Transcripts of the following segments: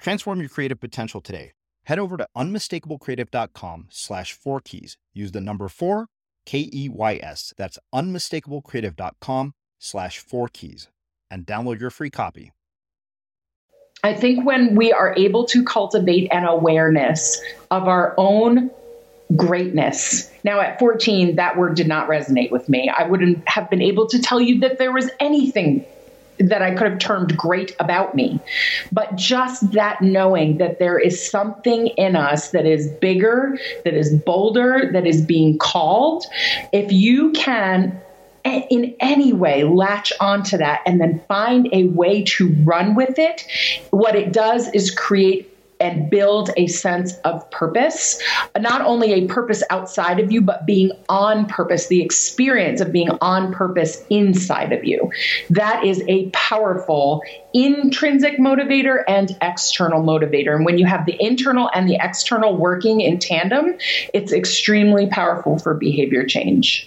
Transform your creative potential today. Head over to unmistakablecreative.com slash four keys. Use the number four, K E Y S. That's unmistakablecreative.com slash four keys and download your free copy. I think when we are able to cultivate an awareness of our own greatness. Now, at 14, that word did not resonate with me. I wouldn't have been able to tell you that there was anything that I could have termed great about me. But just that knowing that there is something in us that is bigger, that is bolder, that is being called, if you can in any way latch onto that and then find a way to run with it, what it does is create and build a sense of purpose, uh, not only a purpose outside of you, but being on purpose, the experience of being on purpose inside of you. That is a powerful intrinsic motivator and external motivator. And when you have the internal and the external working in tandem, it's extremely powerful for behavior change.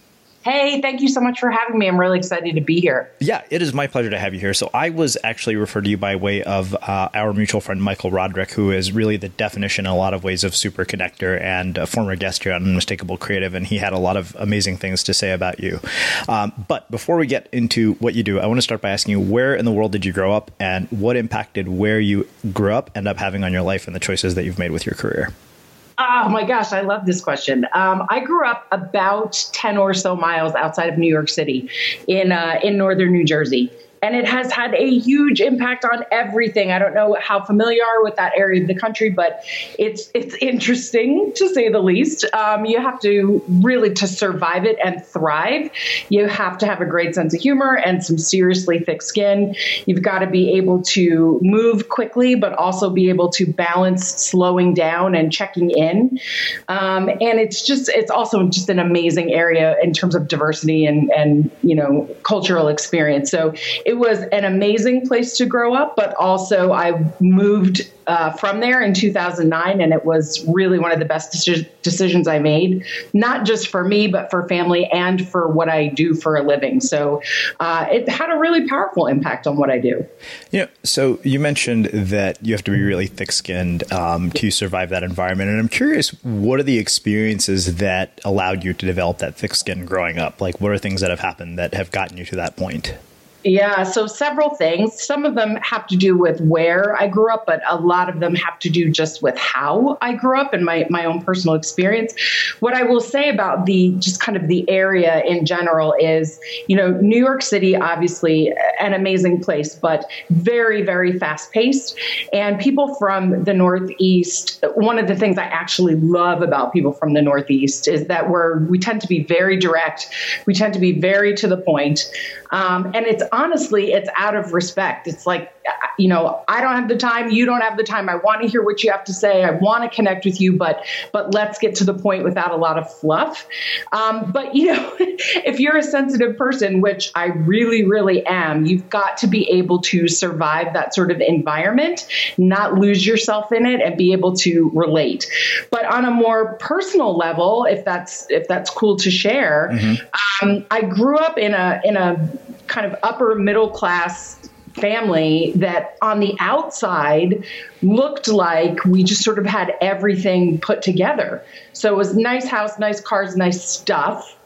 Hey, thank you so much for having me. I'm really excited to be here. Yeah, it is my pleasure to have you here. So, I was actually referred to you by way of uh, our mutual friend Michael Roderick, who is really the definition in a lot of ways of super connector and a former guest here on Unmistakable Creative. And he had a lot of amazing things to say about you. Um, but before we get into what you do, I want to start by asking you where in the world did you grow up and what impacted where you grew up end up having on your life and the choices that you've made with your career? Oh my gosh, I love this question. Um, I grew up about ten or so miles outside of New York City, in uh, in northern New Jersey and it has had a huge impact on everything. I don't know how familiar you are with that area of the country, but it's it's interesting to say the least. Um, you have to really to survive it and thrive. You have to have a great sense of humor and some seriously thick skin. You've got to be able to move quickly, but also be able to balance slowing down and checking in. Um, and it's just it's also just an amazing area in terms of diversity and and you know cultural experience. So it was an amazing place to grow up, but also I moved uh, from there in 2009, and it was really one of the best deci- decisions I made, not just for me, but for family and for what I do for a living. So uh, it had a really powerful impact on what I do. Yeah. So you mentioned that you have to be really thick skinned um, to survive that environment. And I'm curious, what are the experiences that allowed you to develop that thick skin growing up? Like, what are things that have happened that have gotten you to that point? Yeah, so several things. Some of them have to do with where I grew up, but a lot of them have to do just with how I grew up and my, my own personal experience. What I will say about the just kind of the area in general is, you know, New York City, obviously an amazing place, but very, very fast paced. And people from the Northeast, one of the things I actually love about people from the Northeast is that we're, we tend to be very direct, we tend to be very to the point. Um, and it's honestly, it's out of respect. It's like, you know, I don't have the time. You don't have the time. I want to hear what you have to say. I want to connect with you, but but let's get to the point without a lot of fluff. Um, but you know, if you're a sensitive person, which I really, really am, you've got to be able to survive that sort of environment, not lose yourself in it, and be able to relate. But on a more personal level, if that's if that's cool to share, mm-hmm. um, I grew up in a in a kind of upper middle class family that on the outside looked like we just sort of had everything put together. So it was nice house, nice cars, nice stuff,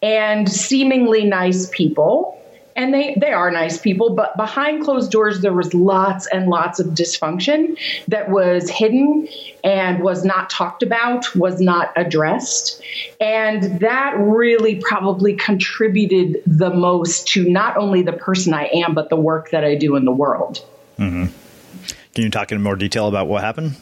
and seemingly nice people and they they are nice people but behind closed doors there was lots and lots of dysfunction that was hidden and was not talked about was not addressed. And that really probably contributed the most to not only the person i am but the work that i do in the world. Mm-hmm. can you talk in more detail about what happened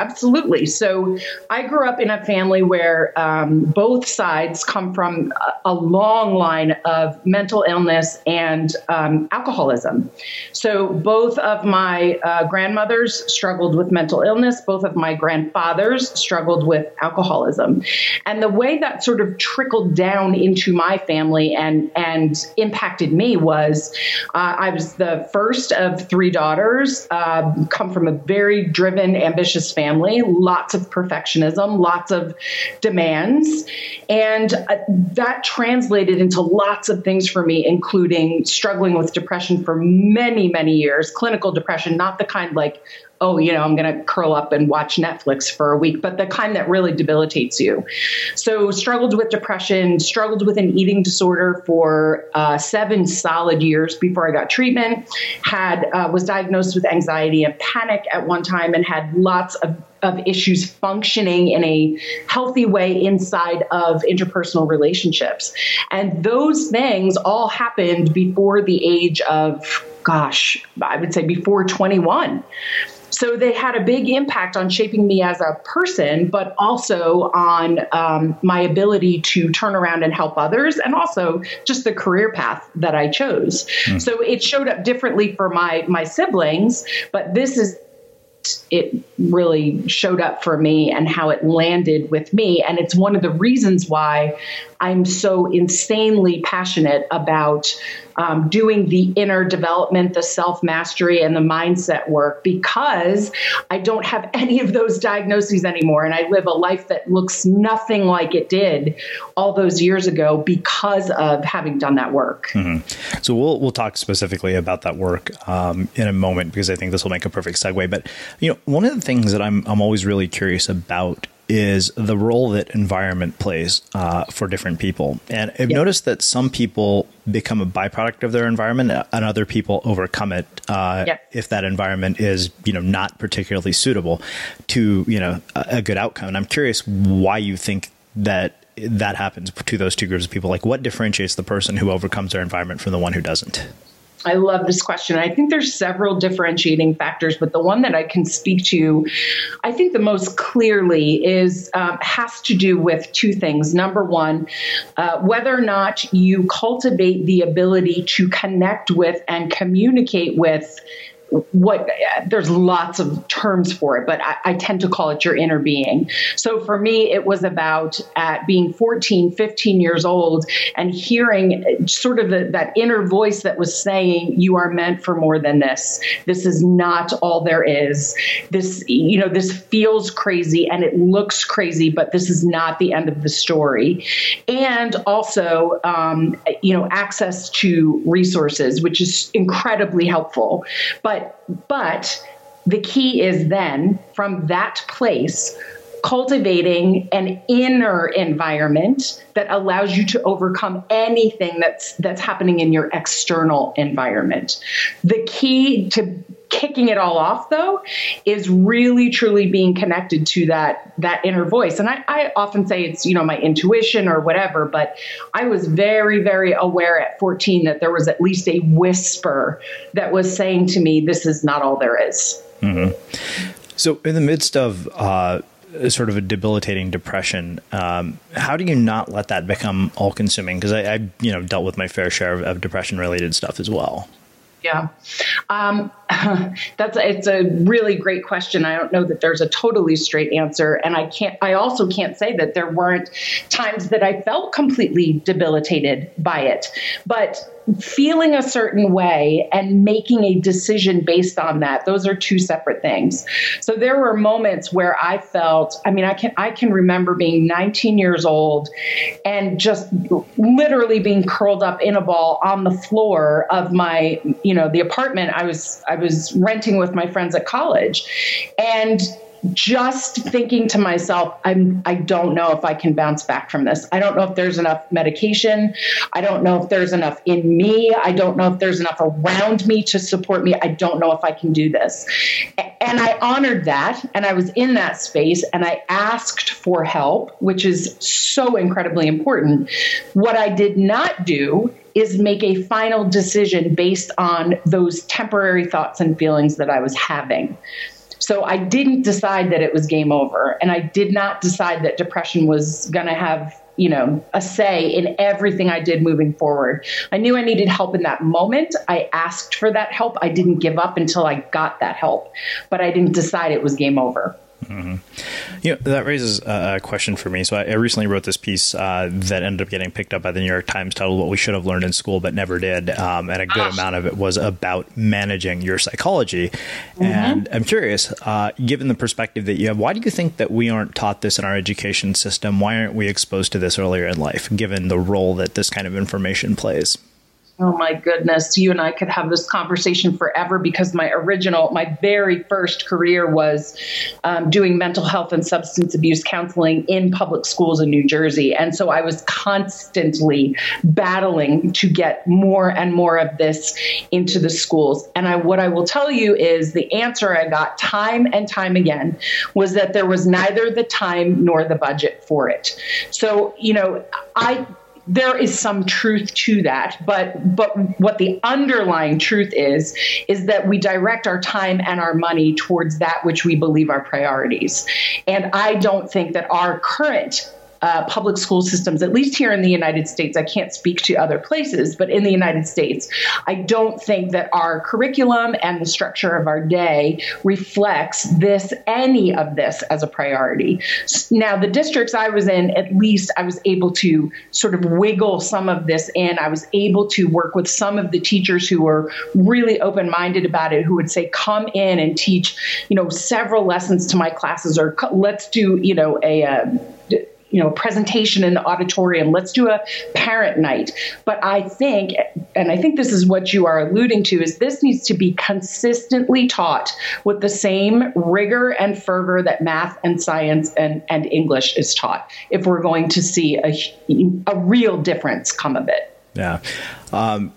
absolutely. So I grew up in a family where um, both sides come from a, long line of mental illness and um, alcoholism. So both of my uh, grandmothers struggled with mental illness, both of my grandfathers struggled with alcoholism. And the way that sort of trickled down into my family and, and impacted me was uh, I was the first of three daughters, uh, come from a very driven ambitious family family, lots of perfectionism, lots of demands. And uh, that translated into lots of things for me, including struggling with depression for many, many years, clinical depression, not the kind like, oh, you know, I'm going to curl up and watch Netflix for a week, but the kind that really debilitates you. So, struggled with depression, struggled with an eating disorder for uh, seven solid years before I got treatment. Had uh, was diagnosed with anxiety and panic at one time, and had lots of of issues functioning in a healthy way inside of interpersonal relationships. And those things all happened before the age of, gosh, I would say before 21. So they had a big impact on shaping me as a person, but also on um, my ability to turn around and help others, and also just the career path that I chose. Mm. So it showed up differently for my my siblings, but this is it really showed up for me and how it landed with me. And it's one of the reasons why I'm so insanely passionate about um, doing the inner development, the self mastery, and the mindset work because I don't have any of those diagnoses anymore. And I live a life that looks nothing like it did all those years ago because of having done that work. Mm-hmm. So we'll, we'll talk specifically about that work um, in a moment because I think this will make a perfect segue. But, you know, one of the things that I'm, I'm always really curious about is the role that environment plays uh, for different people. And I've noticed that some people become a byproduct of their environment, and other people overcome it uh, if that environment is, you know, not particularly suitable to, you know, a, a good outcome. And I'm curious why you think that that happens to those two groups of people. Like, what differentiates the person who overcomes their environment from the one who doesn't? I love this question. I think there's several differentiating factors, but the one that I can speak to, I think the most clearly is um, has to do with two things. Number one, uh, whether or not you cultivate the ability to connect with and communicate with what there's lots of terms for it, but I, I, tend to call it your inner being. So for me, it was about at being 14, 15 years old and hearing sort of the, that inner voice that was saying, You are meant for more than this. This is not all there is. This, you know, this feels crazy and it looks crazy, but this is not the end of the story. And also, um, you know, access to resources, which is incredibly helpful. But but but the key is then from that place cultivating an inner environment that allows you to overcome anything that's that's happening in your external environment. The key to kicking it all off though is really truly being connected to that that inner voice and I, I, often say it's you know my intuition or whatever but i was very very aware at 14 that there was at least a whisper that was saying to me this is not all there is. Mm-hmm. so in the midst of uh, sort of a debilitating depression. Um, how do you not let that become all consuming? Because I, I, you know, dealt with my fair share of, of depression related stuff as well. Yeah, um, that's it's a really great question. I don't know that there's a totally straight answer, and I can't. I also can't say that there weren't times that I felt completely debilitated by it, but feeling a certain way and making a decision based on that. Those are two separate things. So there were moments where i felt i mean i can i can remember being 19 years old and just literally being curled up in a ball on the floor of my you know the apartment i was i was renting with my friends at college. And just thinking to myself, I'm I don't know if I can bounce back from this. I don't know if there's enough medication. I don't know if there's enough in me. I don't know if there's enough around me to support me. I don't know if I can do this. And I honored that and I was in that space and I asked for help, which is so incredibly important. What I did not do is make a final decision based on those temporary thoughts and feelings that I was having. So I didn't decide that it was game over. And I did not decide that depression was going to have, you know, a say in everything I did moving forward. I knew I needed help in that moment. I asked for that help. I didn't give up until I got that help, but I didn't decide it was game over. Mm-hmm. You know, that raises a question for me. So I, I recently wrote this piece uh, that ended up getting picked up by the New York Times titled "What We Should Have Learned in School But Never Did," um, and a good ah. amount of it was about managing your psychology. Mm-hmm. And I'm curious, uh, given the perspective that you have, why do you think that we aren't taught this in our education system? Why aren't we exposed to this earlier in life, given the role that this kind of information plays? Oh my goodness, you and I could have this conversation forever because my original, my very first career was um, doing mental health and substance abuse counseling in public schools in New Jersey. And so I was constantly battling to get more and more of this into the schools. And I, what I will tell you is the answer I got time and time again was that there was neither the time nor the budget for it. So, you know, I there is some truth to that but but what the underlying truth is is that we direct our time and our money towards that which we believe are priorities. And i don't think that our current uh, public school systems, at least here in the United States. I can't speak to other places, but in the United States, I don't think that our curriculum and the structure of our day reflects this, any of this as a priority. Now, the districts I was in, at least I was able to sort of wiggle some of this in. I was able to work with some of the teachers who were really open minded about it, who would say, come in and teach, you know, several lessons to my classes, or let's do, you know, a, a uh, you know, presentation in the auditorium. Let's do a parent night. But I think, and I think this is what you are alluding to, is this needs to be consistently taught with the same rigor and fervor that math and science and, and English is taught if we're going to see a, a real difference come of it. Yeah. Um,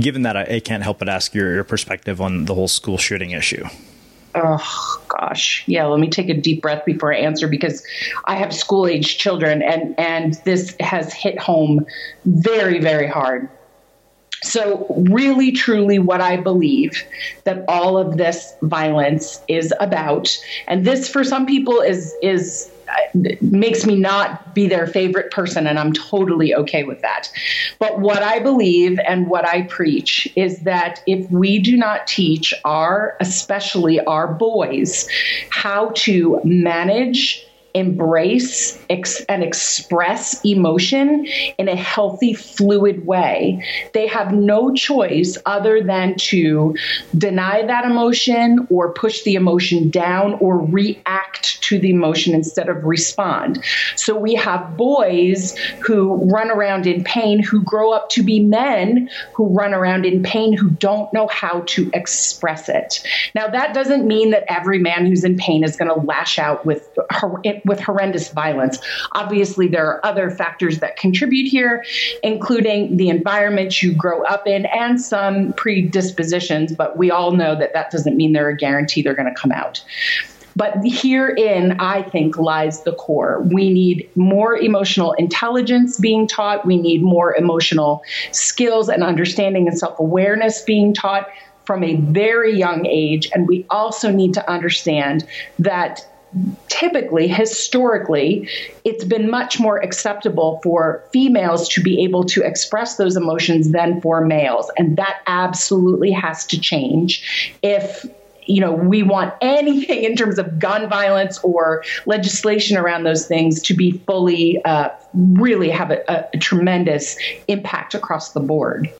given that, I, I can't help but ask your, your perspective on the whole school shooting issue. Oh gosh, yeah. Let me take a deep breath before I answer because I have school age children, and and this has hit home very very hard. So, really, truly, what I believe that all of this violence is about, and this for some people is is makes me not be their favorite person, and I'm totally okay with that. But what I believe and what I preach is that if we do not teach our, especially our boys, how to manage embrace ex- and express emotion in a healthy, fluid way. They have no choice other than to deny that emotion or push the emotion down or react to the emotion instead of respond. So we have boys who run around in pain, who grow up to be men who run around in pain, who don't know how to express it. Now, that doesn't mean that every man who's in pain is going to lash out with with horrendous violence. Obviously, there are other factors that contribute here, including the environment you grow up in and some predispositions, but we all know that that doesn't mean they're a guarantee they're going to come out. But herein, I think, lies the core. We need more emotional intelligence being taught. We need more emotional skills and understanding and self awareness being taught from a very young age. And we also need to understand that typically, historically, it's been much more acceptable for females to be able to express those emotions than for males. And that absolutely has to change if you know we want anything in terms of gun violence or legislation around those things to be fully uh, really have a, a tremendous impact across the board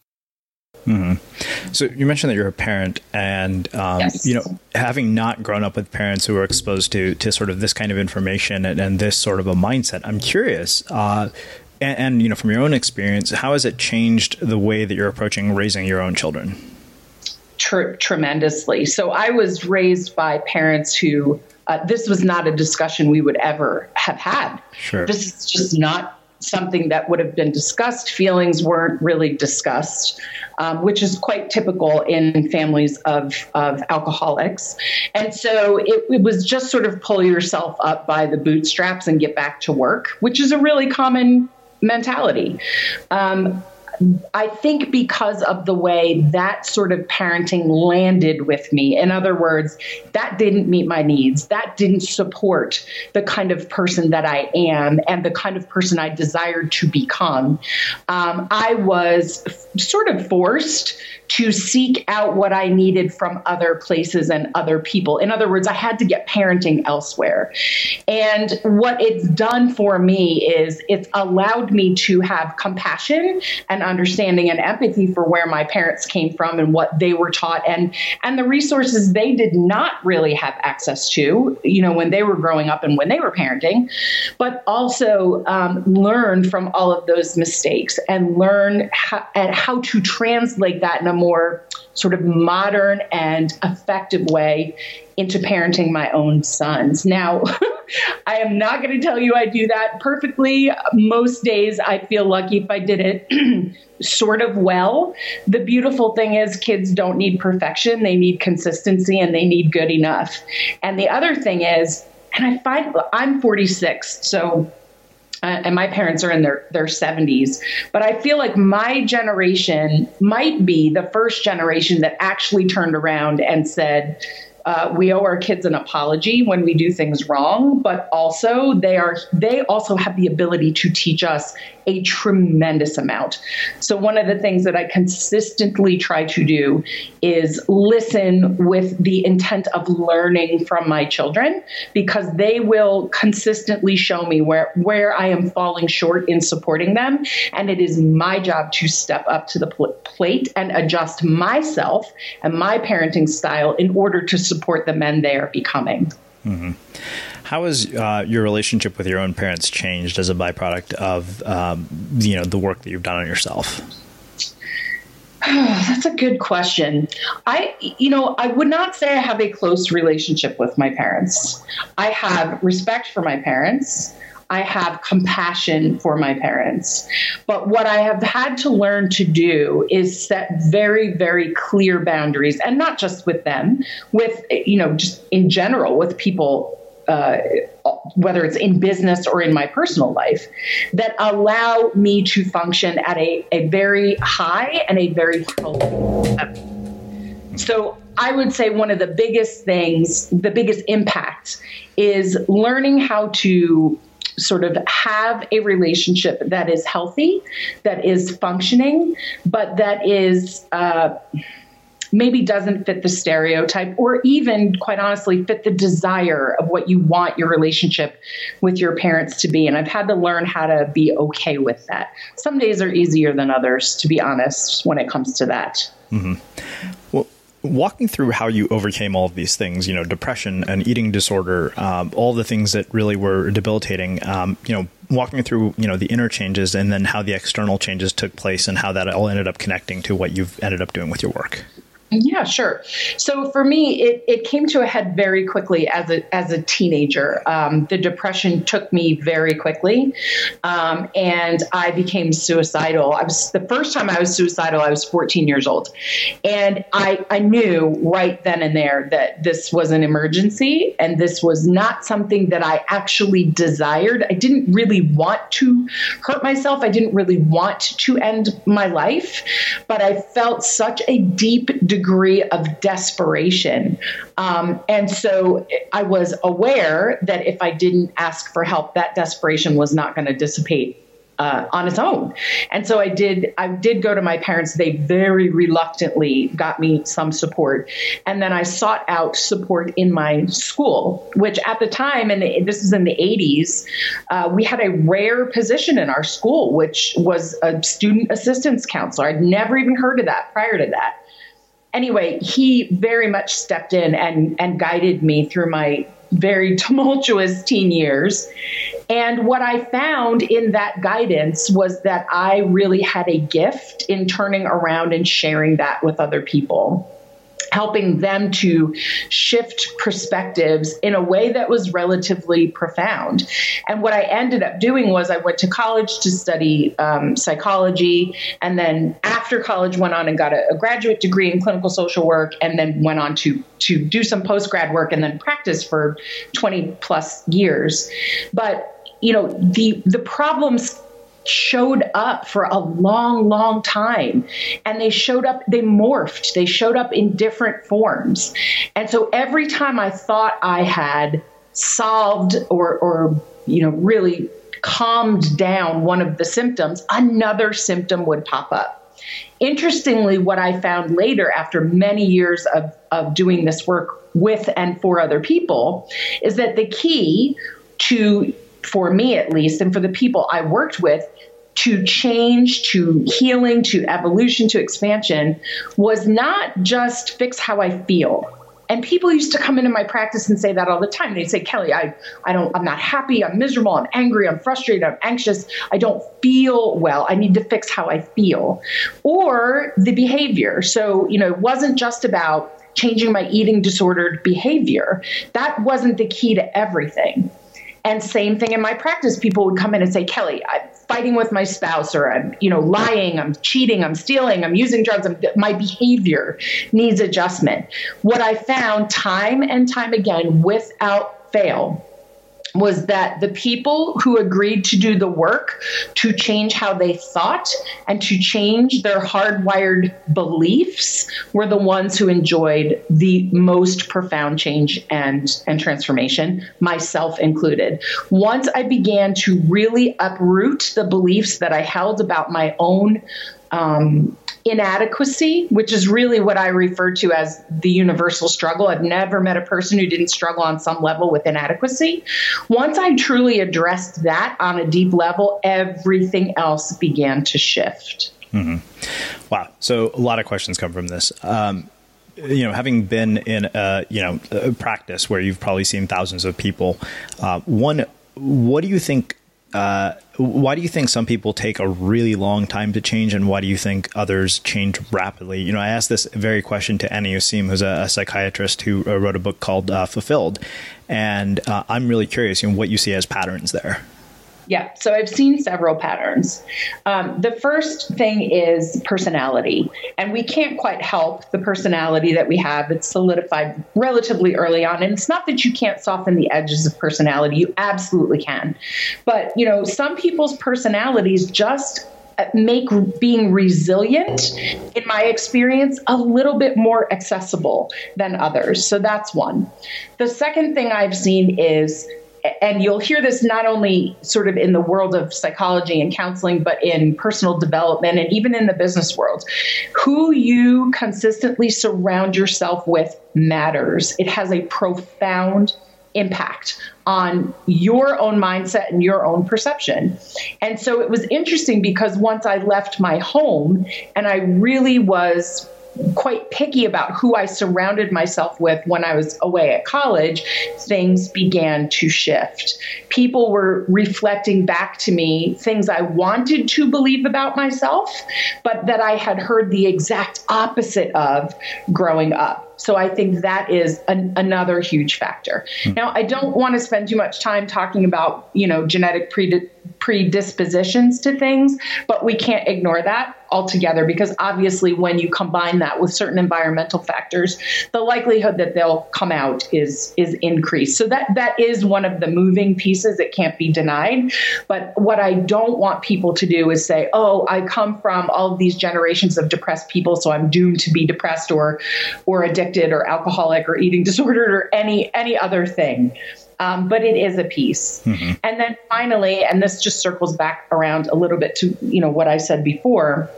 Mm-hmm. So you mentioned that you're a parent, and um, yes. you know, having not grown up with parents who were exposed to to sort of this kind of information and, and this sort of a mindset, I'm curious. Uh, and, and, you know, from your own experience, how has it changed the way that you're approaching raising your own children? Tr- tremendously. So I was raised by parents who. Uh, this was not a discussion we would ever have had. Sure. This is just not something that would have been discussed. Feelings weren't really discussed, um, which is quite typical in families of, of alcoholics. And so it, it, was just sort of pull yourself up by the bootstraps and get back to work, which is a really common mentality. Um, I think because of the way that sort of parenting landed with me. In other words, that didn't meet my needs. That didn't support the kind of person that I am and the kind of person I desired to become. Um, I was sort of forced to seek out what I needed from other places and other people. In other words, I had to get parenting elsewhere. And what it's done for me is it's allowed me to have compassion and understanding and empathy for where my parents came from and what they were taught and and the resources they did not really have access to, you know, when they were growing up and when they were parenting, but also um, learn from all of those mistakes and learn how, how to translate that in a more sort of modern and effective way into parenting my own sons. Now, I am not going to tell you I do that perfectly. Most days I feel lucky if I did it sort of well. The beautiful thing is, kids don't need perfection, they need consistency and they need good enough. And the other thing is, and I find I'm 46, so Uh, and my parents are in their their 70s but i feel like my generation might be the first generation that actually turned around and said uh, we owe our kids an apology when we do things wrong, but also they are they also have the ability to teach us a tremendous amount. So one of the things that I consistently try to do is listen with the intent of learning from my children because they will consistently show me where where I am falling short in supporting them and it is my job to step up to the pl- plate and adjust myself and my parenting style in order to support the men they are becoming. Mm-hmm. How has uh, your relationship with your own parents changed as a byproduct of um, you know the work that you've done on yourself? That's a good question. I, you know, I would not say I have a close relationship with my parents. I have respect for my parents. I have compassion for my parents. But what I have had to learn to do is set very, very clear boundaries, and not just with them, with, you know, just in general, with people uh, whether it's in business or in my personal life, that allow me to function at a, a very high and a very healthy level. So I would say one of the biggest things, the biggest impact is learning how to sort of have a relationship that is healthy, that is functioning, but that is. Uh, maybe doesn't fit the stereotype or even quite honestly fit the desire of what you want your relationship with your parents to be and i've had to learn how to be okay with that some days are easier than others to be honest when it comes to that mm-hmm. Walking through how you overcame all of these things, you know, depression and eating disorder, um, all the things that really were debilitating, um, you know, walking through, you know, the inner changes and then how the external changes took place and how that all ended up connecting to what you've ended up doing with your work. Yeah, sure. So for me, it, it came to a head very quickly as a as a teenager. Um, the depression took me very quickly, um, and I became suicidal. I was the first time I was suicidal. I was 14 years old, and I I knew right then and there that this was an emergency, and this was not something that I actually desired. I didn't really want to hurt myself. I didn't really want to end my life, but I felt such a deep degree of desperation. Um, and so I was aware that if I didn't ask for help, that desperation was not going to dissipate uh, on its own. And so I did. I did go to my parents. They very reluctantly got me some support, and then I sought out support in my school, which at the time, and this is in the '80s, uh, we had a rare position in our school, which was a student assistance counselor. I'd never even heard of that prior to that anyway, he very much stepped in and, and guided me through my very tumultuous teen years. And what I found in that guidance was that I really had a gift in turning around and sharing that with other people helping them to shift perspectives in a way that was relatively profound. And what I ended up doing was I went to college to study um, psychology, and then after college went on and got a, a graduate degree in clinical social work, and then went on to to do some post grad work and then practice for 20 plus years. But you know the the problems showed up for a long, long time. And they showed up, they morphed, they showed up in different forms. And so every time I thought I had solved or, or you know, really calmed down one of the symptoms, another symptom would pop up. Interestingly, what I found later after many years of, of doing this work with and for other people is that the key to for me at least, and for the people I worked with, to change, to healing, to evolution, to expansion was not just fix how I feel. And people used to come into my practice and say that all the time. They'd say, Kelly, I, I don't, I'm not happy, I'm miserable, I'm angry, I'm frustrated, I'm anxious, I don't feel well. I need to fix how I feel. Or the behavior. So, you know, it wasn't just about changing my eating disordered behavior. That wasn't the key to everything. And same thing in my practice, people would come in and say, Kelly, I'm fighting with my spouse, or I'm, you know, lying, I'm cheating, I'm stealing, I'm using drugs, I'm, my behavior needs adjustment. What I found time and time again, without fail, was that the people who agreed to do the work to change how they thought and to change their hardwired beliefs were the ones who enjoyed the most profound change and, and transformation, myself included. Once I began to really uproot the beliefs that I held about my own um, inadequacy, which is really what I refer to as the universal struggle. I've never met a person who didn't struggle on some level with inadequacy. Once I truly addressed that on a deep level, everything else began to shift. Mm-hmm. Wow. So a lot of questions come from this. Um, you know, having been in a you know a practice where you've probably seen thousands of people, uh, one, what do you think uh, why do you think some people take a really long time to change, and why do you think others change rapidly? You know, I asked this very question to Anna Yusim, who's a, a psychiatrist who uh, wrote a book called uh, Fulfilled, and uh, I'm really curious, you know, what you see as patterns there. Yeah, so I've seen several patterns. Um, the first thing is personality, and we can't quite help the personality that we have. It's solidified relatively early on, and it's not that you can't soften the edges of personality. You absolutely can, but you know, some people's personalities just uh, make being resilient, in my experience, a little bit more accessible than others. So that's one. The second thing I've seen is and you'll hear this not only sort of in the world of psychology and counseling, but in personal development and even in the business world. Who you consistently surround yourself with matters. It has a profound impact on your own mindset and your own perception. And so it was interesting because once I left my home and I really was quite picky about who I surrounded myself with when I was away at college, things began to shift. People were reflecting back to me things I wanted to believe about myself, but that I had heard the exact opposite of growing up. So I think that is an, another huge factor. Hmm. Now, I don't want to spend too much time talking about, you know, genetic predispositions to things, but we can't ignore that altogether because obviously when you combine that with certain environmental factors, the likelihood that they'll come out is is increased. So that that is one of the moving pieces that can't be denied. But what I don't want people to do is say, "Oh, I come from all of these generations of depressed people, so I'm doomed to be depressed or or addicted or alcoholic or eating disordered or any any other thing." Um, but it is a piece. Mm-hmm. And then finally, and this just circles back around a little bit to you know what I said before.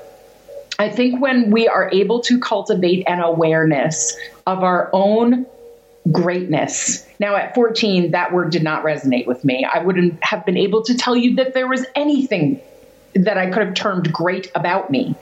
I think when we are able to cultivate an awareness of our own greatness. Now, at 14, that word did not resonate with me. I wouldn't have been able to tell you that there was anything that I could have termed great about me.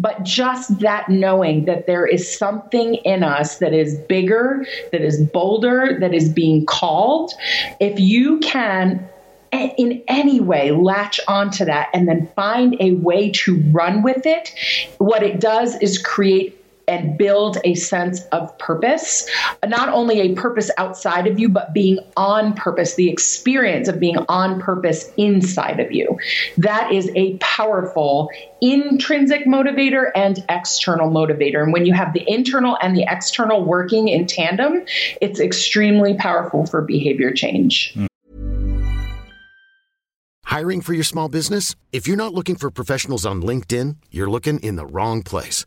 But just that knowing that there is something in us that is bigger, that is bolder, that is being called, if you can in any way latch onto that and then find a way to run with it, what it does is create and build a sense of purpose, not only a purpose outside of you, but being on purpose, the experience of being on purpose inside of you. That is a powerful intrinsic motivator and external motivator. And when you have the internal and the external working in tandem, it's extremely powerful for behavior change. Hiring for your small business? If you're not looking for professionals on LinkedIn, you're looking in the wrong place.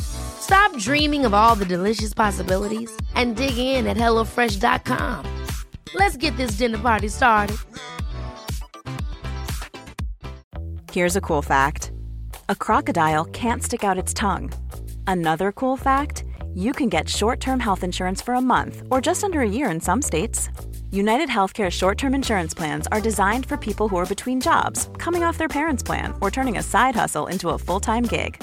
Stop dreaming of all the delicious possibilities and dig in at HelloFresh.com. Let's get this dinner party started. Here's a cool fact a crocodile can't stick out its tongue. Another cool fact you can get short term health insurance for a month or just under a year in some states. United Healthcare short term insurance plans are designed for people who are between jobs, coming off their parents' plan, or turning a side hustle into a full time gig.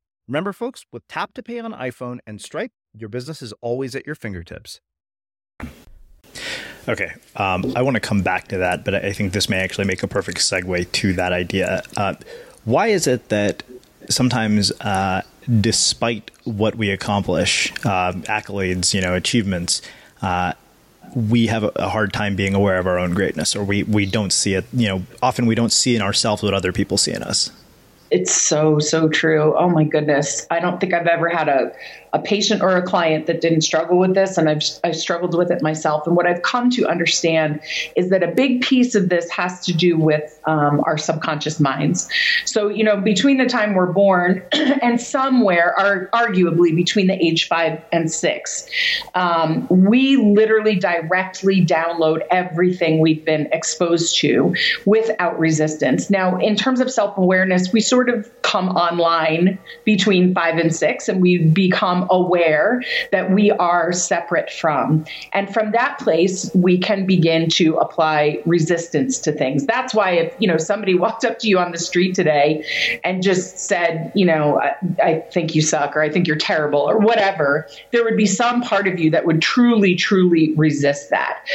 Remember, folks, with Tap to Pay on iPhone and Stripe, your business is always at your fingertips. Okay, um, I want to come back to that, but I think this may actually make a perfect segue to that idea. Uh, why is it that sometimes, uh, despite what we accomplish, uh, accolades, you know, achievements, uh, we have a hard time being aware of our own greatness, or we we don't see it. You know, often we don't see in ourselves what other people see in us. It's so, so true. Oh my goodness. I don't think I've ever had a, a patient or a client that didn't struggle with this. And I've, I've struggled with it myself. And what I've come to understand is that a big piece of this has to do with um, our subconscious minds. So, you know, between the time we're born and somewhere, are arguably between the age five and six, um, we literally directly download everything we've been exposed to without resistance. Now, in terms of self awareness, we sort of come online between five and six, and we become become aware that we are separate from. And from that place, we can begin to apply resistance to things. That's why if, you know, somebody walked up to you on the street today and just said, you know, I, I think you suck or I think you're terrible or whatever, there would be some part of you that would truly, truly resist that.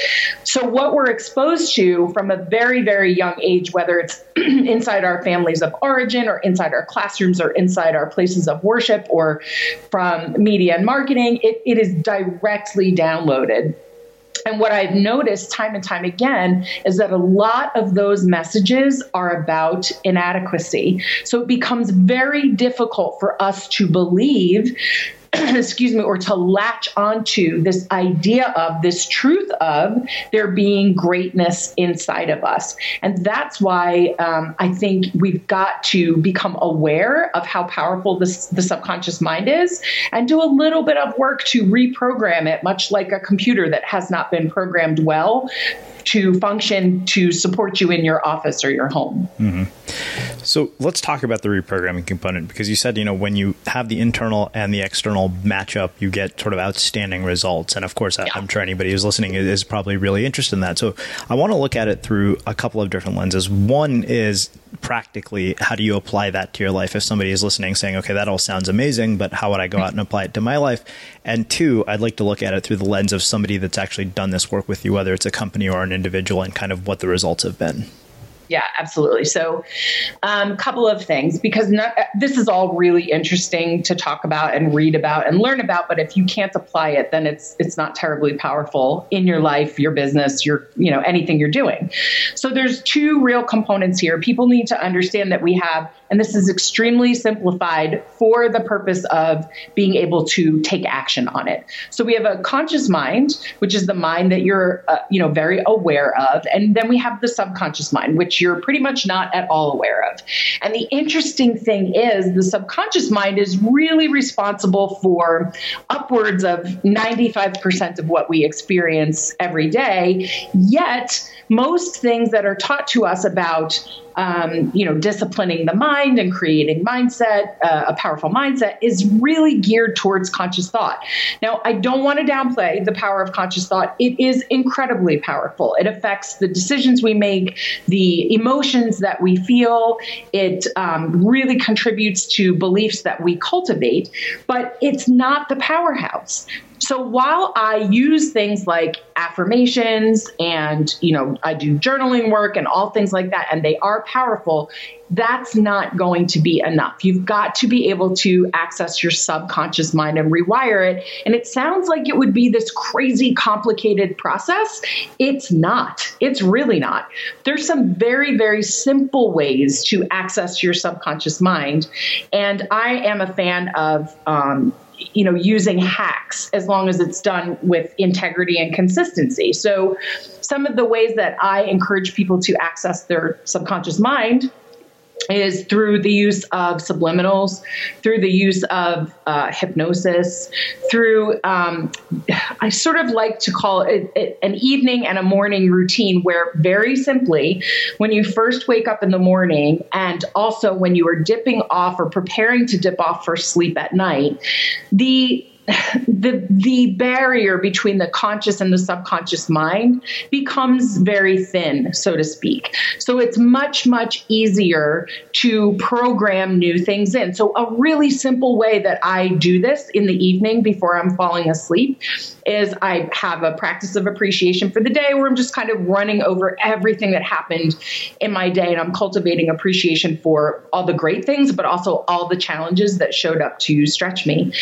So what we're exposed to from a very, very young age, whether it's inside our families of origin or inside our classrooms or inside our places of worship or from media and marketing, it, it is directly downloaded. And what I've noticed time and time again is that a lot of those messages are about inadequacy. So it becomes very difficult for us to believe excuse me, or to latch onto this idea of this truth of there being greatness inside of us. And that's why um, I think we've got to become aware of how powerful this, the subconscious mind is and do a little bit of work to reprogram it, much like a computer that has not been programmed well to function to support you in your office or your home. Mm-hmm. So let's talk about the reprogramming component because you said, you know, when you have the internal and the external matchup, you get sort of outstanding results. And of course, yeah. I'm sure anybody who's listening is probably really interested in that. So I want to look at it through a couple of different lenses. One is practically, how do you apply that to your life? If somebody is listening saying, okay, that all sounds amazing, but how would I go out and apply it to my life? And two, I'd like to look at it through the lens of somebody that's actually done this work with you, whether it's a company or an individual, and kind of what the results have been. Yeah, absolutely. So, a um, couple of things because not, this is all really interesting to talk about and read about and learn about. But if you can't apply it, then it's it's not terribly powerful in your life, your business, your you know anything you're doing. So there's two real components here. People need to understand that we have, and this is extremely simplified for the purpose of being able to take action on it. So we have a conscious mind, which is the mind that you're uh, you know very aware of, and then we have the subconscious mind, which you're pretty much not at all aware of. And the interesting thing is, the subconscious mind is really responsible for upwards of 95% of what we experience every day. Yet, most things that are taught to us about um, you know, disciplining the mind and creating mindset, uh, a powerful mindset, is really geared towards conscious thought. Now, I don't want to downplay the power of conscious thought. It is incredibly powerful. It affects the decisions we make, the emotions that we feel. It um, really contributes to beliefs that we cultivate, but it's not the powerhouse. So while I use things like affirmations and, you know, I do journaling work and all things like that, and they are powerful, that's not going to be enough. You've got to be able to access your subconscious mind and rewire it. And it sounds like it would be this crazy complicated process. It's not. It's really not. There's some very, very simple ways to access your subconscious mind. And I am a fan of, um, you know using hacks as long as it's done with integrity and consistency. So some of the ways that i encourage people to access their subconscious mind is through the use of subliminals, through the use of uh, hypnosis, through, um, I sort of like to call it, it, an evening and a morning routine where, very simply, when you first wake up in the morning and also when you are dipping off or preparing to dip off for sleep at night, the the the barrier between the conscious and the subconscious mind becomes very thin so to speak. So it's much much easier to program new things in. So a really simple way that i do this in the evening before i'm falling asleep is i have a practice of appreciation for the day where i'm just kind of running over everything that happened in my day and i'm cultivating appreciation for all the great things but also all the challenges that showed up to stretch me.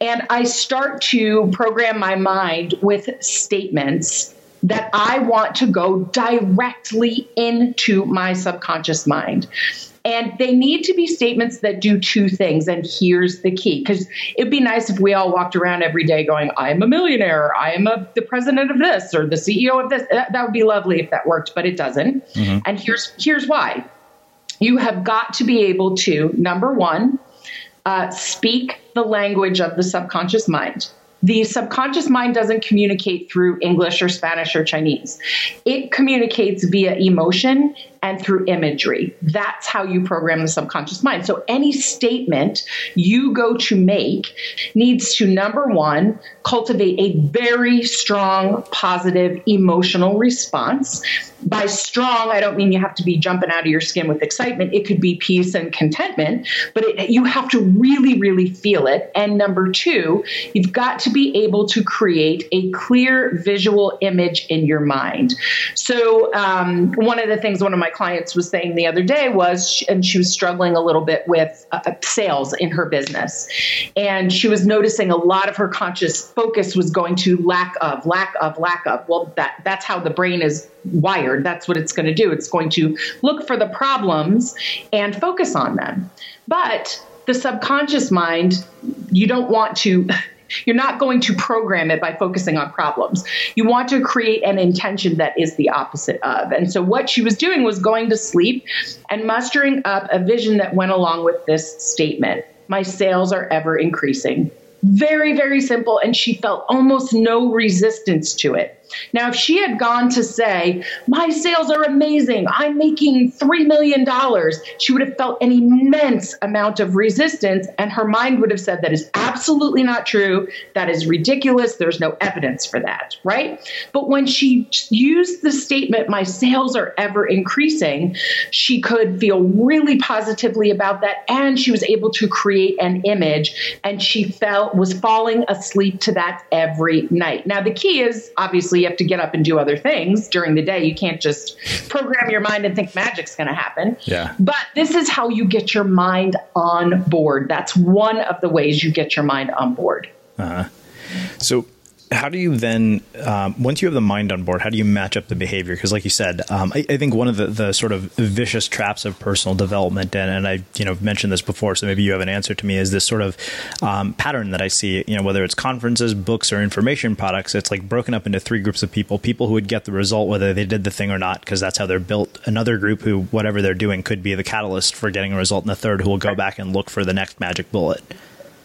And i start to program my mind with statements that I want to go directly into my subconscious mind. And they need to be statements that do two things. And here's the key because it'd be nice if we all walked around every day going, I am a millionaire, I am a, the president of this or the CEO of this. That, that would be lovely if that worked, but it doesn't. Mm-hmm. And here's, here's why you have got to be able to, number one, uh, speak the language of the subconscious mind. The subconscious mind doesn't communicate through English or Spanish or Chinese. It communicates via emotion and through imagery. That's how you program the subconscious mind. So any statement you go to make needs to, number one, cultivate a very strong, positive emotional response. By strong, I don't mean you have to be jumping out of your skin with excitement. It could be peace and contentment, but it, you have to really, really feel it. And number two, you've got to be able to create a clear visual image in your mind. So, um, one of the things one of my clients was saying the other day was, and she was struggling a little bit with uh, uh, sales in her business. And she was noticing a lot of her conscious focus was going to lack of, lack of, lack of. Well, that, that's how the brain is wired. That's what it's going to do. It's going to look for the problems and focus on them. But the subconscious mind, you don't want to. You're not going to program it by focusing on problems. You want to create an intention that is the opposite of. And so, what she was doing was going to sleep and mustering up a vision that went along with this statement My sales are ever increasing. Very, very simple. And she felt almost no resistance to it. Now, if she had gone to say, My sales are amazing, I'm making $3 million, she would have felt an immense amount of resistance, and her mind would have said, That is absolutely not true. That is ridiculous. There's no evidence for that, right? But when she used the statement, My sales are ever increasing, she could feel really positively about that, and she was able to create an image, and she felt was falling asleep to that every night. Now, the key is obviously you have to get up and do other things during the day. You can't just program your mind and think magic's going to happen. Yeah. But this is how you get your mind on board. That's one of the ways you get your mind on board. Uh-huh. So how do you then um, once you have the mind on board how do you match up the behavior? Because like you said um, I, I, think one of the, the sort of vicious traps of personal development and, and i you know mentioned this before so maybe you have an answer to me is this sort of um, pattern that i see you know whether it's conferences books or information products it's like broken up into three groups of people people who would get the result whether they did the thing or not because that's how they're built. Another group who whatever they're doing could be the catalyst for getting a result and the third who will go back and look for the next magic bullet.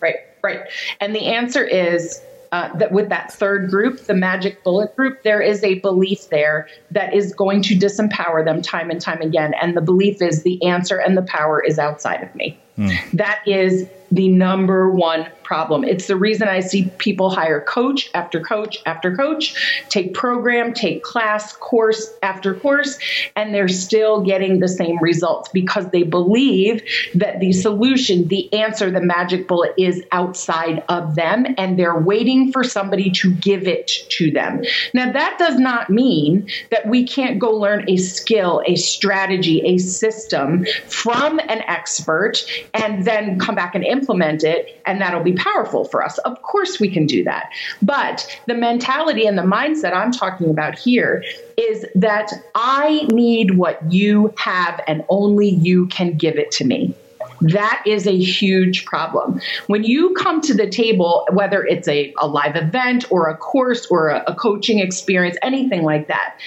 Right right. And the answer is uh, that with that third group, the magic bullet group, there is a belief there that is going to disempower them time and time again. And the belief is the answer and the power is outside of me. Mm. That is the number one problem. It's the reason I see people hire coach after coach after coach, take program, take class, course after course, and they're still getting the same results because they believe that the solution, the answer, the magic bullet is outside of them and they're waiting for somebody to give it to them. Now, that does not mean that we can't go learn a skill, a strategy, a system from an expert and then come back and implement it, and that'll be powerful for us. Of course, we can do that. But the mentality and the mindset I'm talking about here is that I need what you have, and only you can give it to me. That is a huge problem. When you come to the table, whether it's a, a live event or a course or a, a coaching experience, anything like that,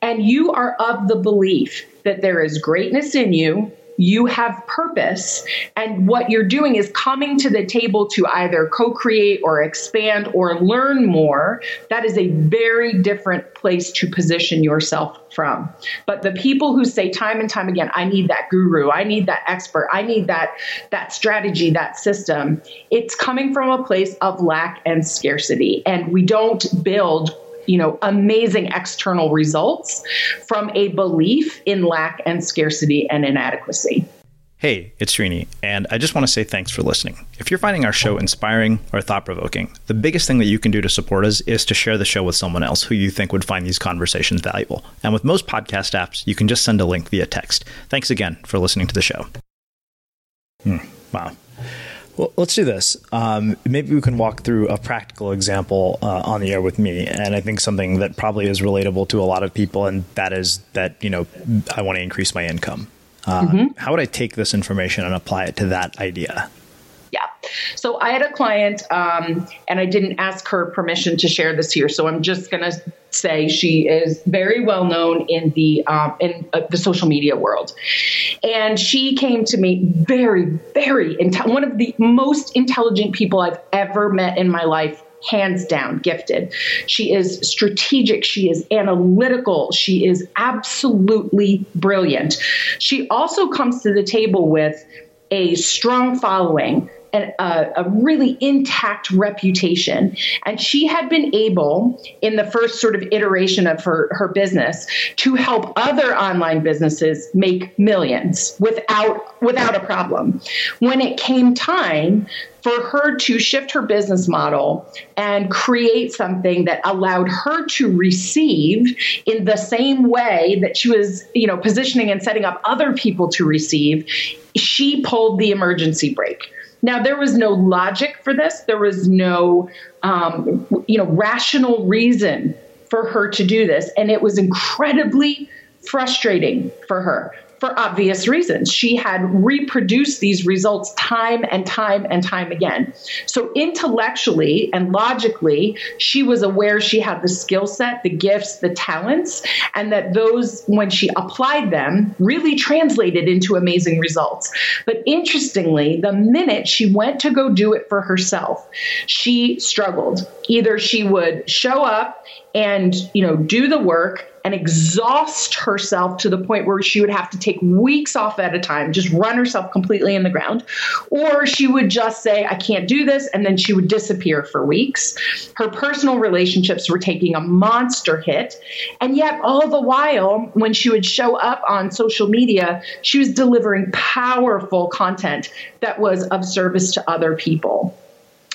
and you are of the belief that there is greatness in you, you have purpose. And what you're doing is coming to the table to either co create or expand or learn more. That is a very different place to position yourself from. But the people who say time and time again, I need that guru, I need that expert, I need that, that strategy, that system, it's coming from a place of lack and scarcity. And we don't build you know, amazing external results from a belief in lack and scarcity and inadequacy. Hey, it's Srini, and I just want to say thanks for listening. If you're finding our show inspiring or thought provoking, the biggest thing that you can do to support us is to share the show with someone else who you think would find these conversations valuable. And with most podcast apps, you can just send a link via text. Thanks again for listening to the show. Hmm, wow. Well, let's do this. Um, maybe we can walk through a practical example uh, on the air with me, and I think something that probably is relatable to a lot of people, and that is that you know I want to increase my income. Uh, mm-hmm. How would I take this information and apply it to that idea? So I had a client, um, and I didn't ask her permission to share this here. So I'm just going to say she is very well known in the um, in uh, the social media world, and she came to me very, very one of the most intelligent people I've ever met in my life hands down gifted. She is strategic. She is analytical. She is absolutely brilliant. She also comes to the table with a strong following a, a, really intact reputation. And she had been able, in the first sort of iteration of her, her business, to help other online businesses make millions without without a problem. When it came time for her to shift her business model and create something that allowed her to receive in the same way that she was, you know, positioning and setting up other people to receive, she pulled the emergency brake. Now, there was no logic for this. There was no, um, you know, rational reason for her to do this. And it was incredibly frustrating for her for obvious reasons. She had reproduced these results time and time and time again. So, intellectually and logically, she was aware she had the skill set, the gifts, the talents, and that those, when she applied them, really translated into amazing results. But interestingly, the minute she went to go do it for herself, she struggled. Either she would show up and, you know, do the work and exhaust herself to the point where she would have to take weeks off at a time, just run herself completely in the ground. Or she would just say, I can't do this, and then she would disappear for weeks. Her personal relationships were taking a monster hit. And yet, all the while, when she would show up on social media, she was delivering powerful content that was of service to other people.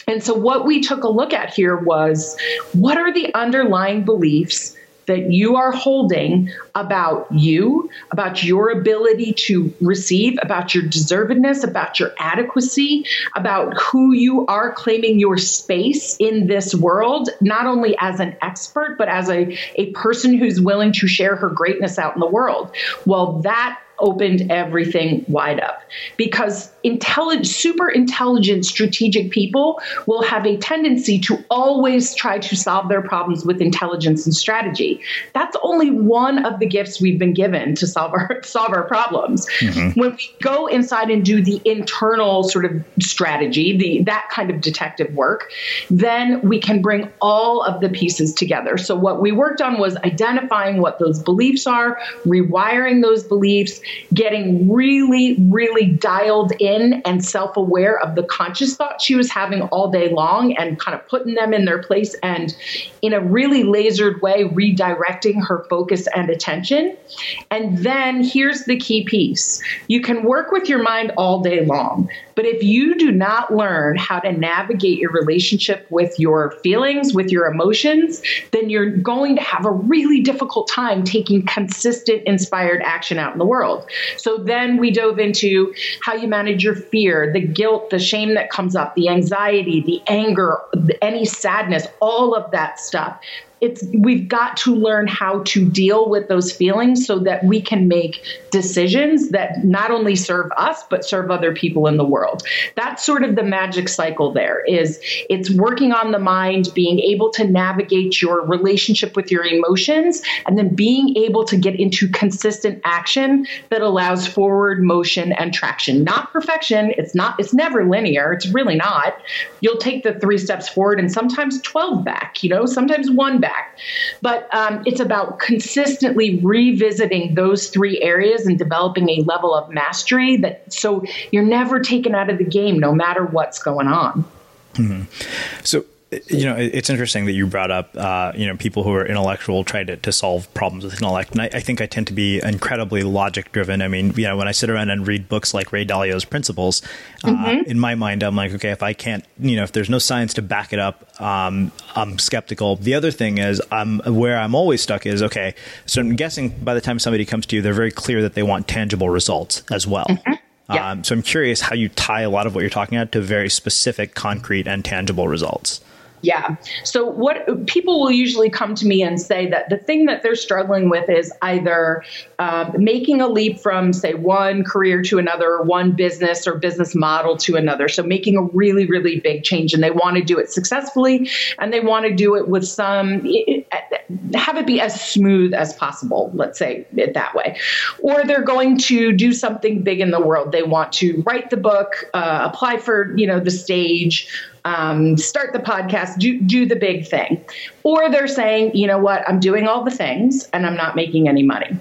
And so, what we took a look at here was what are the underlying beliefs that you are holding about you, about your ability to receive, about your deservedness, about your adequacy, about who you are claiming your space in this world, not only as an expert, but as a, a person who's willing to share her greatness out in the world. Well, that opened everything wide up because intelligent, super intelligent, strategic people will have a tendency to always try to solve their problems with intelligence and strategy. That's only one of the gifts we've been given to solve our solve our problems. Mm-hmm. When we go inside and do the internal sort of strategy, the that kind of detective work, then we can bring all of the pieces together. So what we worked on was identifying what those beliefs are, rewiring those beliefs, getting really, really dialed in and self aware of the conscious thoughts she was having all day long and kind of putting them in their place and in a really lasered way, redirecting her focus and attention. And then here's the key piece you can work with your mind all day long, but if you do not learn how to navigate your relationship with your feelings, with your emotions, then you're going to have a really difficult time taking consistent, inspired action out in the world. So then we dove into how you manage your fear, the guilt, the shame that comes up, the anxiety, the anger, any sadness, all of that stuff it's we've got to learn how to deal with those feelings so that we can make decisions that not only serve us but serve other people in the world. That's sort of the magic cycle there is it's working on the mind being able to navigate your relationship with your emotions and then being able to get into consistent action that allows forward motion and traction. Not perfection. It's not it's never linear. It's really not. You'll take the three steps forward and sometimes 12 back you know sometimes one back back. But um, it's about consistently revisiting those three areas and developing a level of mastery that so you're never taken out of the game no matter what's going on. Mm-hmm. So you know, it's interesting that you brought up, uh, you know, people who are intellectual try to, to solve problems with intellect. And I, I think I tend to be incredibly logic driven. I mean, you know, when I sit around and read books like Ray Dalio's Principles, uh, mm-hmm. uh, in my mind, I'm like, okay, if I can't, you know, if there's no science to back it up, um, I'm skeptical. The other thing is, I'm where I'm always stuck is, okay, so I'm guessing by the time somebody comes to you, they're very clear that they want tangible results as well. Mm-hmm. Yeah. Um, so I'm curious how you tie a lot of what you're talking about to very specific, concrete, and tangible results. Yeah. So what people will usually come to me and say that the thing that they're struggling with is either uh, making a leap from, say, one career to another, one business or business model to another. So making a really, really big change, and they want to do it successfully, and they want to do it with some have it be as smooth as possible, let's say it that way. Or they're going to do something big in the world. They want to write the book, uh, apply for, you know, the stage, um, start the podcast, do, do the big thing. Or they're saying, you know what, I'm doing all the things and I'm not making any money.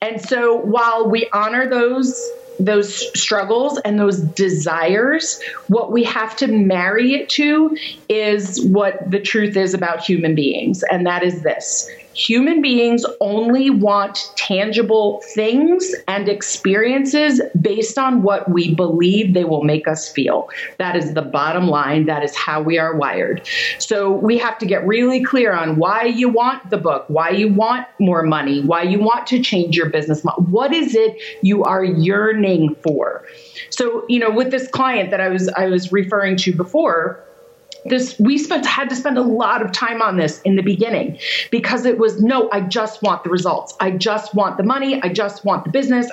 And so while we honor those those struggles and those desires, what we have to marry it to is what the truth is about human beings. And that is this Human beings only want tangible things and experiences based on what we believe they will make us feel. That is the bottom line. That is how we are wired. So we have to get really clear on why you want the book, why you want more money, why you want to change your business model. What is it you are yearning for? So, you know, with this client that I was I was referring to before, this we spent had to spend a lot of time on this in the beginning because it was no i just want the results. I just want the money. I just want the business.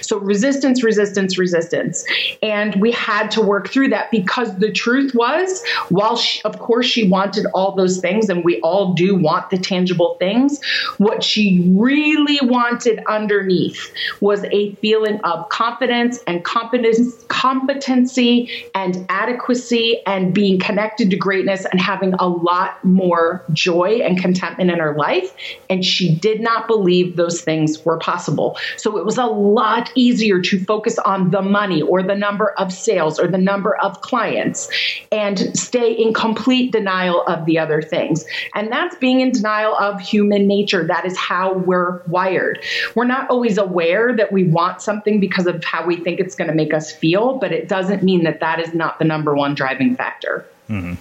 So resistance resistance resistance. And we had to work through that because the truth was while she, of course she wanted all those things and we all do want the tangible things what she really wanted underneath was a feeling of confidence and competence competency and adequacy and being connected to greatness and having a lot more joy and contentment in her life. And she did not believe those things were possible. So it was a lot easier to focus on the money or the number of sales or the number of clients and stay in complete denial of the other things. And that's being in denial of human nature. That is how we're wired. We're not always aware that we want something because of how we think it's going to make us feel, but it doesn't mean that that is not the number one driving factor. Mm-hmm.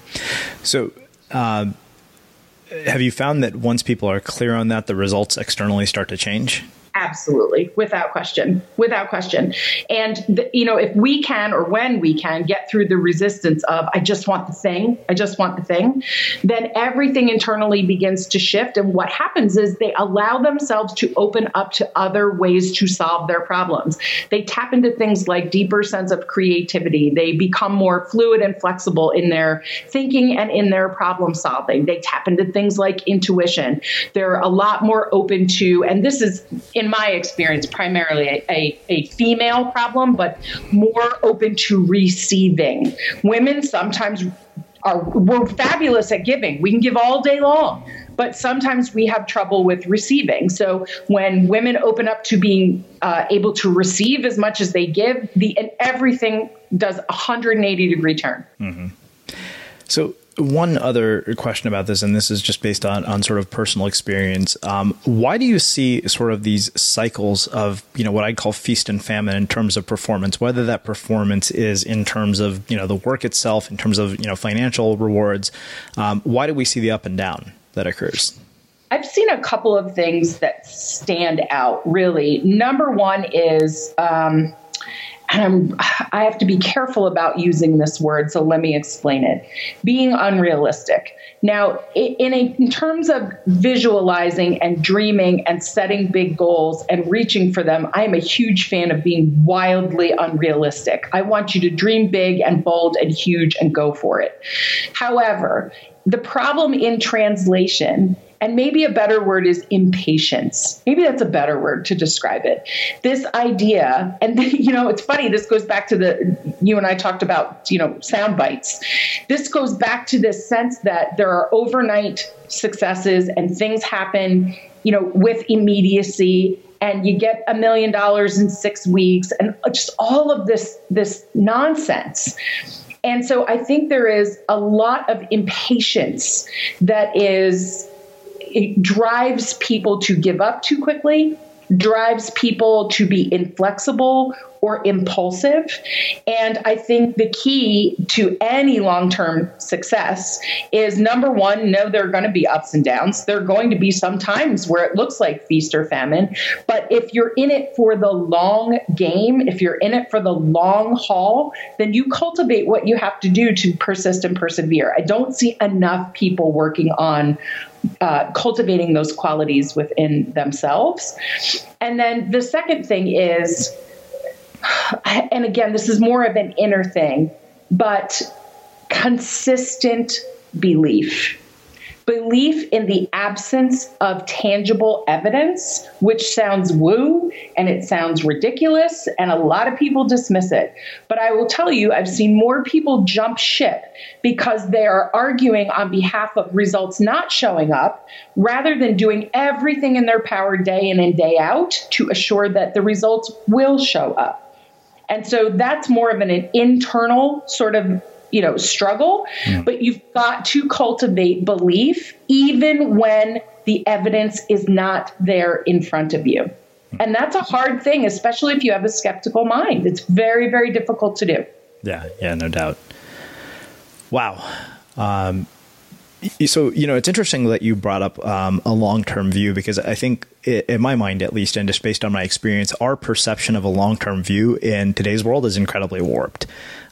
So, uh, have you found that once people are clear on that, the results externally start to change? Absolutely, without question, without question. And the, you know, if we can or when we can get through the resistance of I just want the thing, I just want the thing, then everything internally begins to shift. And what happens is they allow themselves to open up to other ways to solve their problems. They tap into things like deeper sense of creativity. They become more fluid and flexible in their thinking and in their problem solving. They tap into things like intuition. They're a lot more open to, and this is in my experience, primarily a, a, female problem, but more open to receiving. Women sometimes are we're fabulous at giving. We can give all day long, but sometimes we have trouble with receiving. So when women open up to being uh, able to receive as much as they give, the and everything does a 180 degree turn. Mm-hmm. So one other question about this, and this is just based on, on sort of personal experience. Um, why do you see sort of these cycles of, you know, what I'd call feast and famine in terms of performance, whether that performance is in terms of, you know, the work itself, in terms of, you know, financial rewards? Um, why do we see the up and down that occurs? I've seen a couple of things that stand out really. Number one is, um, I'm, I have to be careful about using this word, so let me explain it. Being unrealistic. Now, in, a, in terms of visualizing and dreaming and setting big goals and reaching for them, I am a huge fan of being wildly unrealistic. I want you to dream big and bold and huge and go for it. However, the problem in translation and maybe a better word is impatience. Maybe that's a better word to describe it. This idea, and you know, it's funny, this goes back to the, you and I talked about, you know, sound bites. This goes back to this sense that there are overnight successes and things happen, you know, with immediacy and you get a million dollars in six weeks and just all of this this nonsense and so i think there is a lot of impatience that is it drives people to give up too quickly, drives people to be inflexible or impulsive. And I think the key to any long term success is number one, know there are going to be ups and downs. There are going to be some times where it looks like feast or famine. But if you're in it for the long game, if you're in it for the long haul, then you cultivate what you have to do to persist and persevere. I don't see enough people working on uh, cultivating those qualities within themselves. And then the second thing is, and again, this is more of an inner thing, but consistent belief. Belief in the absence of tangible evidence, which sounds woo and it sounds ridiculous, and a lot of people dismiss it. But I will tell you, I've seen more people jump ship because they are arguing on behalf of results not showing up rather than doing everything in their power day in and day out to assure that the results will show up. And so that's more of an, an internal sort of you know struggle mm. but you've got to cultivate belief even when the evidence is not there in front of you. And that's a hard thing especially if you have a skeptical mind. It's very very difficult to do. Yeah yeah no doubt. Wow. Um, so you know it's interesting that you brought up um, a long-term view because i think it, in my mind at least and just based on my experience our perception of a long-term view in today's world is incredibly warped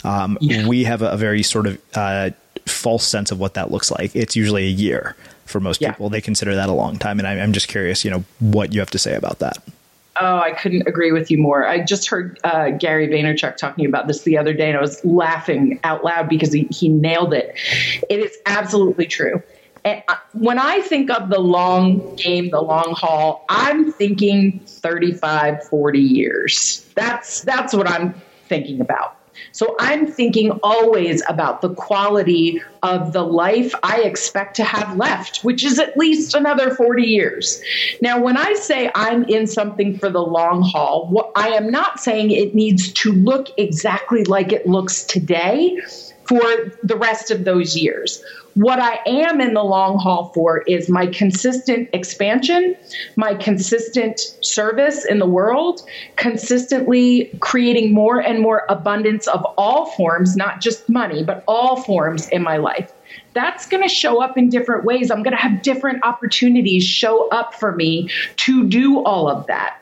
um, yeah. we have a, a, very sort of uh, false sense of what that looks like it's usually a year for most yeah. people they consider that a long time and I, i'm just curious you know what you have to say about that Oh, I couldn't agree with you more. I just heard uh, Gary Vaynerchuk talking about this the other day, and I was laughing out loud because he, he nailed it. It is absolutely true. And when I think of the long game, the long haul, I'm thinking 35, 40 years. That's that's what I'm thinking about. So I'm thinking always about the quality of the life I expect to have left, which is at least another 40 years. Now, when I say I'm in something for the long haul, I am not saying it needs to look exactly like it looks today for the rest of those years. What I am in the long haul for is my consistent expansion, my consistent service in the world, consistently creating more and more abundance of all forms, not just money, but all forms in my life that's going to show up in different ways. I'm going to have different opportunities show up for me to do all of that.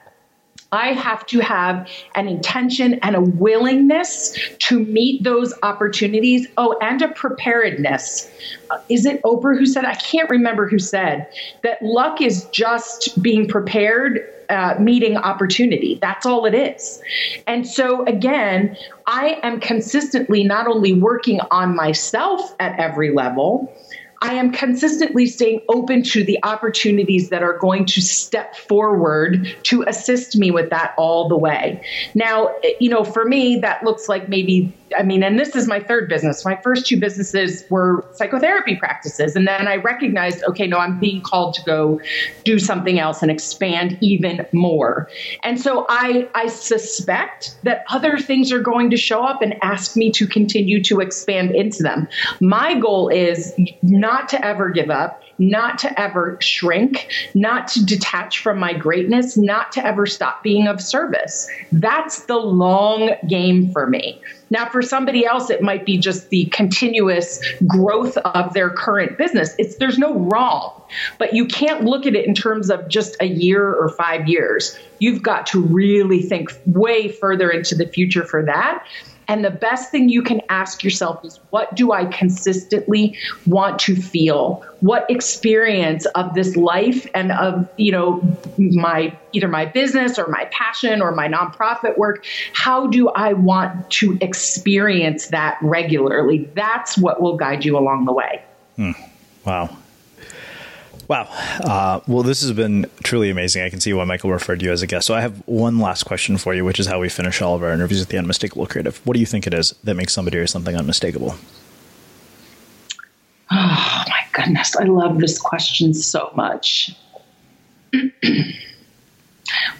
I have to have an intention and a willingness to meet those opportunities. Oh, and a preparedness. Uh, is it Oprah who said, I can't remember who said, that luck is just being prepared, uh, meeting opportunity. That's all it is. And so, again, I am consistently not only working on myself at every level, I am consistently staying open to the opportunities that are going to step forward to assist me with that all the way. Now, eh, you know, for me, that looks like maybe I mean, and this is my third business. My first two businesses were psychotherapy practices. And then I recognized, okay, no, I'm being called to go do something else and expand even more. And so I, I suspect that other things are going to show up and ask me to continue to expand into them. My goal is not to ever give up not to ever shrink, not to detach from my greatness, not to ever stop being of service. That's the long game for me. Now, for somebody else, it might be just the continuous growth of their current business. It's there's no wrong, but you can't look at it in terms of just a year or five years. You've got to really think way further into the future for that. And the best thing you can ask yourself is what do I consistently want to feel? What experience of this life and of, you know, my either my business or my passion or my nonprofit work, how do I want to experience that regularly? That's what will guide you along the way. Hmm. Wow. Wow. Uh, well, this has been truly amazing. I can see why Michael referred you as a guest. So I have one last question for you, which is how we finish all of our interviews with the Unmistakable Creative. What do you think it is that makes somebody or something unmistakable? Oh, my goodness. I love this question so much.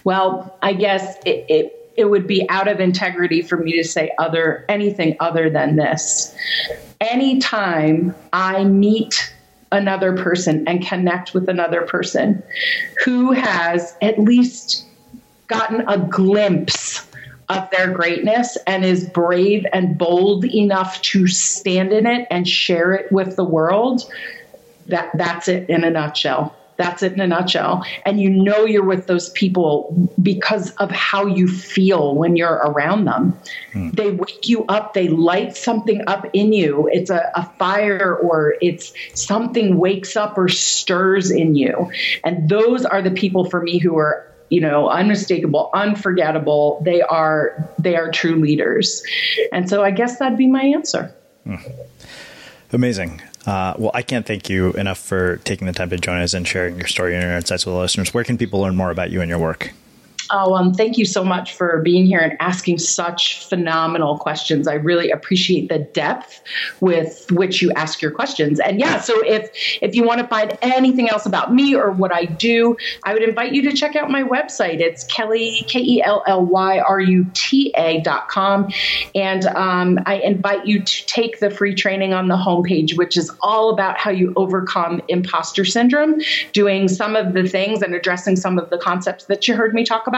well, I guess it, it it would be out of integrity for me to say other anything other than this. Anytime I meet another person and connect with another person who has at least gotten a glimpse of their greatness and is brave and bold enough to stand in it and share it with the world that that's it in a nutshell that's it in a nutshell. And you know you're with those people because of how you feel when you're around them. Hmm. They wake you up, they light something up in you. It's a, a fire or it's something wakes up or stirs in you. And those are the people for me who are you know unmistakable unforgettable they are they are true leaders and so i guess that'd be my answer hmm. Amazing. Uh, well, I can't thank you enough for taking the time to join us and sharing your story and your insights with the listeners. Where can people learn more about you and your work? Oh, um, thank you so much for being here and asking such phenomenal questions. I really appreciate the depth with which you ask your questions. And yeah, so if if you want to find anything else about me or what I do, I would invite you to check out my website. It's Kelly K E L L Y R U T A dot com, and um, I invite you to take the free training on the homepage, which is all about how you overcome imposter syndrome, doing some of the things and addressing some of the concepts that you heard me talk about